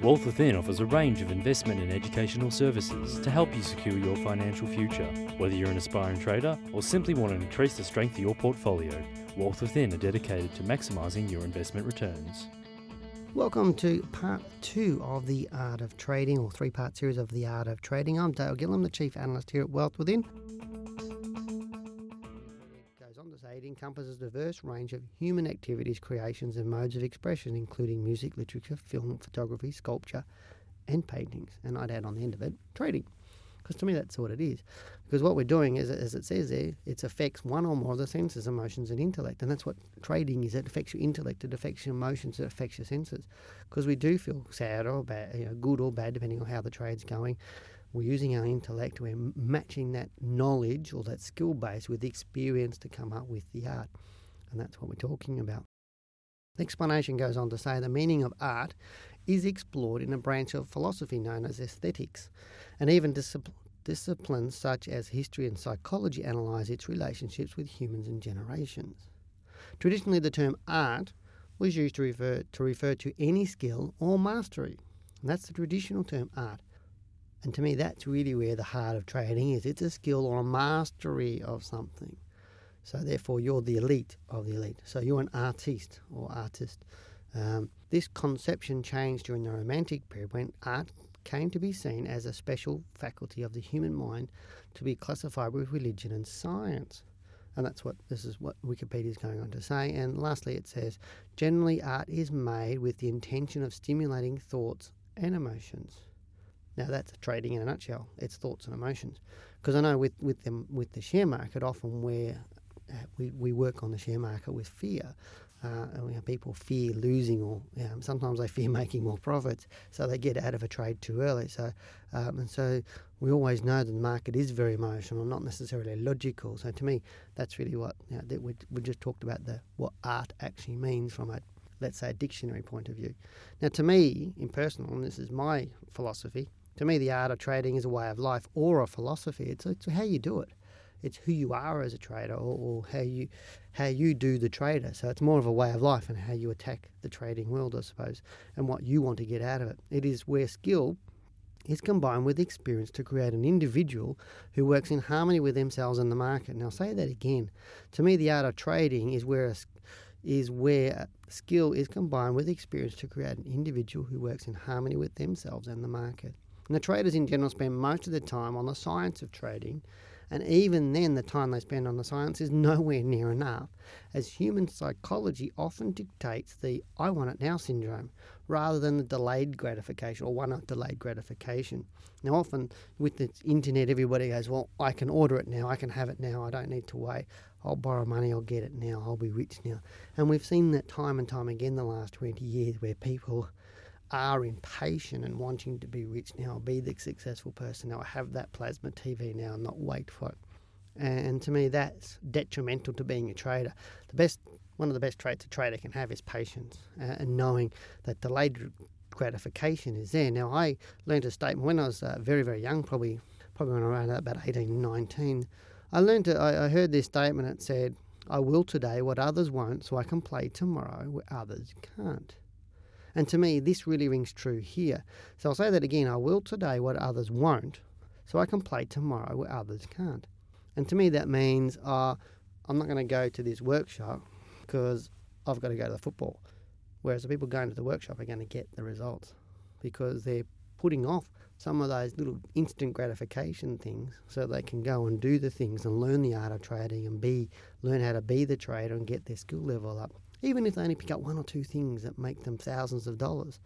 Wealth Within offers a range of investment and educational services to help you secure your financial future. Whether you're an aspiring trader or simply want to increase the strength of your portfolio, Wealth Within are dedicated to maximising your investment returns. Welcome to part two of the Art of Trading, or three part series of the Art of Trading. I'm Dale Gillham, the Chief Analyst here at Wealth Within. It encompasses a diverse range of human activities, creations, and modes of expression, including music, literature, film, photography, sculpture, and paintings. And I'd add on the end of it, trading. Because to me, that's what it is. Because what we're doing is, as it says there, it affects one or more of the senses, emotions, and intellect. And that's what trading is. It affects your intellect, it affects your emotions, it affects your senses. Because we do feel sad or bad, you know, good or bad, depending on how the trade's going. We're using our intellect, we're matching that knowledge or that skill base with the experience to come up with the art. And that's what we're talking about. The explanation goes on to say the meaning of art is explored in a branch of philosophy known as aesthetics, and even discipl- disciplines such as history and psychology analyse its relationships with humans and generations. Traditionally, the term art was used to refer to, refer to any skill or mastery. And that's the traditional term art. And to me, that's really where the heart of trading is. It's a skill or a mastery of something. So therefore, you're the elite of the elite. So you're an artiste or artist. Um, this conception changed during the Romantic period when art came to be seen as a special faculty of the human mind to be classified with religion and science. And that's what this is what Wikipedia is going on to say. And lastly, it says generally art is made with the intention of stimulating thoughts and emotions. Now that's trading in a nutshell. It's thoughts and emotions. Because I know with with them with the share market, often where uh, we, we work on the share market with fear. Uh, you know, people fear losing, or um, sometimes they fear making more profits, so they get out of a trade too early. So, um, and so we always know that the market is very emotional, not necessarily logical. So, to me, that's really what you know, that we, we just talked about the what art actually means from a let's say a dictionary point of view. Now, to me, in personal, and this is my philosophy, to me, the art of trading is a way of life or a philosophy. It's, it's how you do it. It's who you are as a trader, or, or, how you how you do the trader. So it's more of a way of life and how you attack the trading world, I suppose, and what you want to get out of it. It is where skill is combined with experience to create an individual who works in harmony with themselves and the market. Now, say that again. To me, the art of trading is where a, is where skill is combined with experience to create an individual who works in harmony with themselves and the market. And the traders in general spend most of their time on the science of trading, and even then, the time they spend on the science is nowhere near enough, as human psychology often dictates the I want it now syndrome rather than the delayed gratification or one up delayed gratification. Now, often with the internet, everybody goes, Well, I can order it now, I can have it now, I don't need to wait. I'll borrow money, I'll get it now, I'll be rich now. And we've seen that time and time again the last 20 years where people are impatient and wanting to be rich now, be the successful person now, have that plasma TV now, and not wait for it. And to me, that's detrimental to being a trader. The best, one of the best traits a trader can have is patience uh, and knowing that delayed gratification is there. Now, I learned a statement when I was uh, very, very young, probably probably when I was around about 18, 19. I learned, I heard this statement. It said, "I will today what others won't, so I can play tomorrow where others can't." And to me, this really rings true here. So I'll say that again I will today what others won't, so I can play tomorrow where others can't. And to me, that means uh, I'm not going to go to this workshop because I've got to go to the football. Whereas the people going to the workshop are going to get the results because they're putting off some of those little instant gratification things so they can go and do the things and learn the art of trading and be learn how to be the trader and get their skill level up even if they only pick up one or two things that make them thousands of dollars,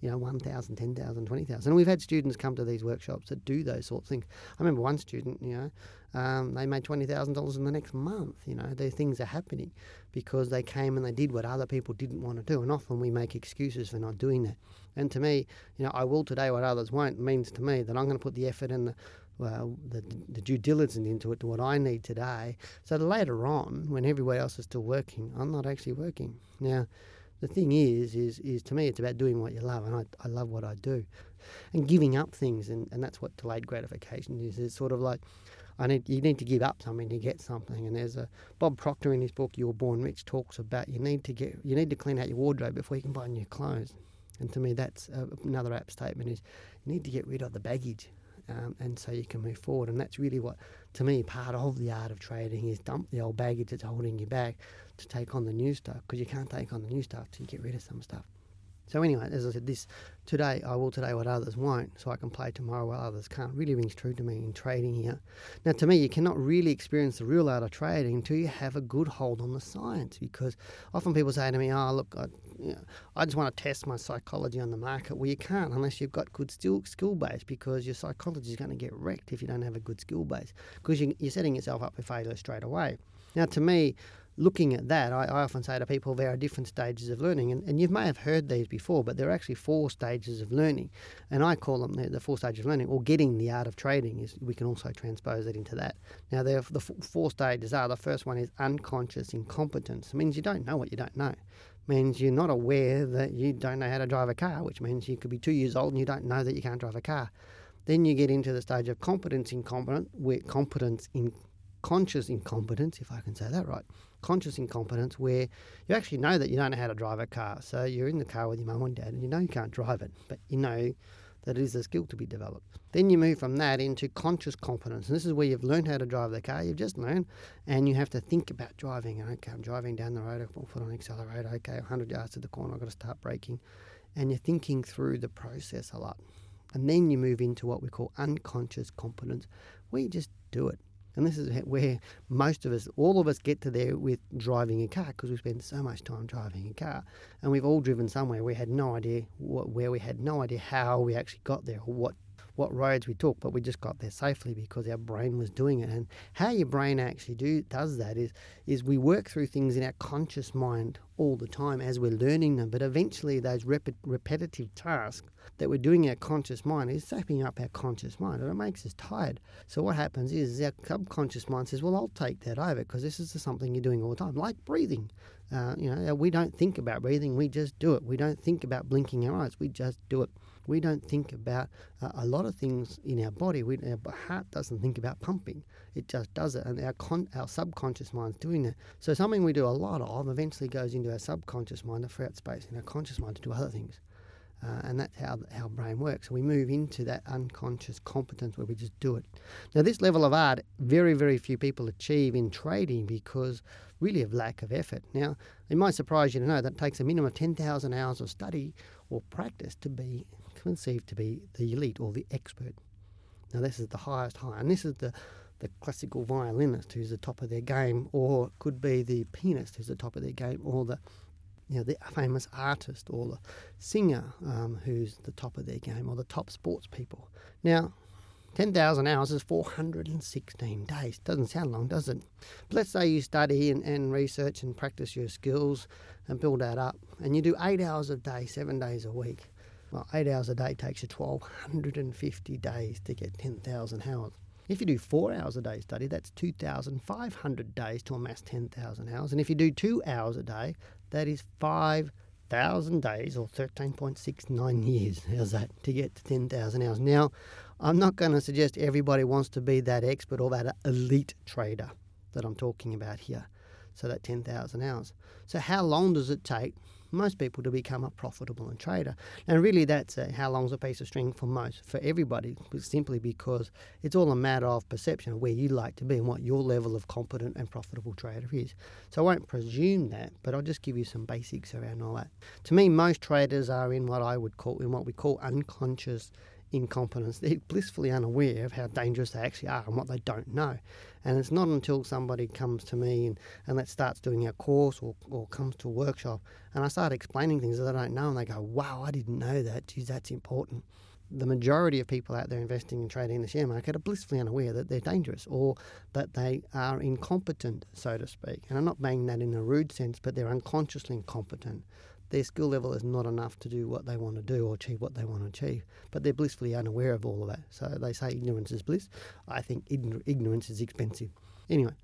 you know, 1,000, 10,000, 20,000. And we've had students come to these workshops that do those sorts of things. I remember one student, you know, um, they made $20,000 in the next month. You know, these things are happening because they came and they did what other people didn't want to do. And often we make excuses for not doing that. And to me, you know, I will today what others won't means to me that I'm going to put the effort and the, well, the, the due diligence into it to what I need today. So later on, when everybody else is still working, I'm not actually working. Now, the thing is, is, is to me, it's about doing what you love, and I, I love what I do, and giving up things, and, and that's what delayed gratification is. It's sort of like, I need you need to give up something to get something. And there's a Bob Proctor in his book "You Were Born Rich" talks about you need to get you need to clean out your wardrobe before you can buy new clothes. And to me, that's another app statement is you need to get rid of the baggage. Um, and so you can move forward. And that's really what, to me, part of the art of trading is dump the old baggage that's holding you back to take on the new stuff because you can't take on the new stuff till you get rid of some stuff. So anyway, as I said, this today I will today what others won't, so I can play tomorrow while others can't. Really rings true to me in trading here. Now, to me, you cannot really experience the real art of trading until you have a good hold on the science. Because often people say to me, "Oh, look, I, you know, I just want to test my psychology on the market." Well, you can't unless you've got good skill skill base, because your psychology is going to get wrecked if you don't have a good skill base, because you, you're setting yourself up for failure straight away. Now, to me, looking at that, I, I, often say to people there are different stages of learning, and, and you may have heard these before, but there are actually four stages of learning, and I call them the, the four stages of learning, or getting the art of trading. Is we can also transpose it into that. Now, the four stages are the first one is unconscious incompetence. It means you don't know what you don't know. Means you're not aware that you don't know how to drive a car, which means you could be two years old and you don't know that you can't drive a car. Then you get into the stage of competence incompetent, where competence in conscious incompetence, if I can say that right, conscious incompetence where you actually know that you don't know how to drive a car. So you're in the car with your mum and dad and you know you can't drive it, but you know that it is a skill to be developed. Then you move from that into conscious competence. And this is where you've learned how to drive the car, you've just learned, and you have to think about driving. Okay, I'm driving down the road, I'll put on accelerator, okay, 100 yards to the corner, I've got to start braking. And you're thinking through the process a lot. And then you move into what we call unconscious competence, where you just do it. And this is where most of us, all of us, get to there with driving a car because we spend so much time driving a car. And we've all driven somewhere. We had no idea what, where we had no idea how we actually got there or what what roads we took, but we just got there safely because our brain was doing it. And how your brain actually do does that is is we work through things in our conscious mind all the time as we're learning them, but eventually those rep- repetitive tasks that we're doing in our conscious mind is sapping up our conscious mind and it makes us tired. So what happens is our subconscious mind says, well, I'll take that over because this is something you're doing all the time, like breathing. Uh, you know, we don't think about breathing, we just do it. We don't think about blinking our eyes, we just do it. We don't think about uh, a lot of things in our body. We, our heart doesn't think about pumping; it just does it, and our con- our subconscious mind's doing that. So something we do a lot of eventually goes into our subconscious mind to free up space in our conscious mind to do other things. Uh, and that's how our brain works. So we move into that unconscious competence where we just do it. Now, this level of art, very, very few people achieve in trading because really of lack of effort. Now, it might surprise you to know that takes a minimum of 10,000 hours of study or practice to be conceived to be the elite or the expert. Now, this is the highest high, and this is the the classical violinist who's the top of their game, or could be the pianist who's the top of their game, or the you know, the famous artist or the singer um, who's the top of their game or the top sports people. Now, 10,000 hours is 416 days. Doesn't sound long, does it? But let's say you study and, and research and practice your skills and build that up, and you do eight hours a day, seven days a week. Well, eight hours a day takes you 1,250 days to get 10,000 hours. If you do four hours a day study, that's 2,500 days to amass 10,000 hours. And if you do two hours a day, that is 5,000 days or 13.69 years. How's that? To get to 10,000 hours. Now, I'm not going to suggest everybody wants to be that expert or that elite trader that I'm talking about here. So that 10,000 hours. So how long does it take most people to become a profitable trader. And really, that's uh, how long's a piece of string for most, for everybody, simply because it's all a matter of perception of where you like to be and what your level of competent and profitable trader is. So I won't presume that, but I'll just give you some basics around all that. To me, most traders are in what I would call, in what we call unconscious incompetence. They're blissfully unaware of how dangerous they actually are and what they don't know. And it's not until somebody comes to me and, and that starts doing a course or, or comes to a workshop and I start explaining things that I don't know and they go, wow, I didn't know that. Geez, that's important. The majority of people out there investing and trading in the share market are blissfully unaware that they're dangerous or that they are incompetent, so to speak. And I'm not saying that in a rude sense, but they're unconsciously incompetent their skill level is not enough to do what they want to do or achieve what they want to achieve. But they're blissfully unaware of all of that. So they say ignorance is bliss. I think ignorance is expensive. Anyway,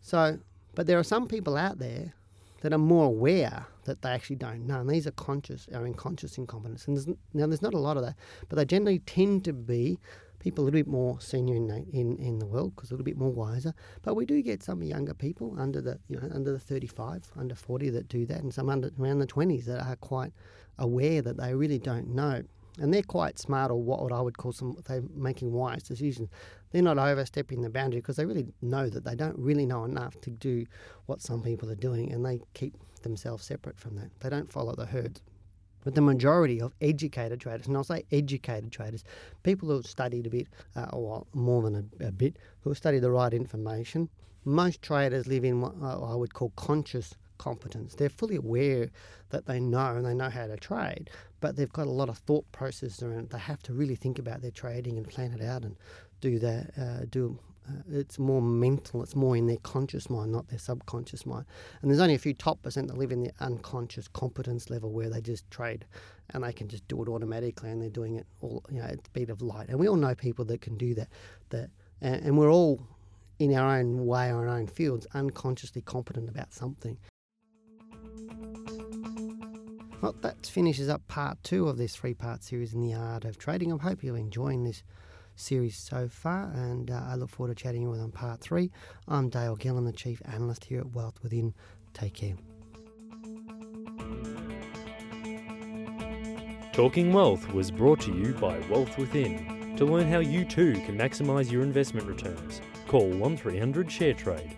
so, but there are some people out there that are more aware that they actually don't know. And these are conscious, are in conscious incompetence. And there's, now, there's not a lot of that, but they generally tend to be people a little bit more senior in in, in the world because a little bit more wiser. But we do get some younger people under the you know under the 35, under 40 that do that, and some under around the 20s that are quite aware that they really don't know. And they're quite smart, or what I would call some, they're making wise decisions. They're not overstepping the boundary because they really know that they don't really know enough to do what some people are doing, and they keep themselves separate from that. They don't follow the herds. But the majority of educated traders, and I'll say educated traders, people who have studied a bit, uh, or more than a, a, bit, who have studied the right information, most traders live in what I would call conscious competence. They're fully aware that they know and they know how to trade, but they've got a lot of thought process around it. They have to really think about their trading and plan it out and do that, uh, do uh, it's more mental, it's more in their conscious mind, not their subconscious mind. And there's only a few top percent that live in the unconscious competence level where they just trade and they can just do it automatically and they're doing it all, you know, at the speed of light. And we all know people that can do that. That and, and we're all in our own way, our own fields, unconsciously competent about something. Well, that finishes up part two of this three part series in the art of trading. I hope you're enjoying this series so far, and uh, I look forward to chatting with you on part three. I'm Dale Gillham, the Chief Analyst here at Wealth Within. Take care. Talking Wealth was brought to you by Wealth Within. To learn how you too can maximise your investment returns, call 1300 ShareTrade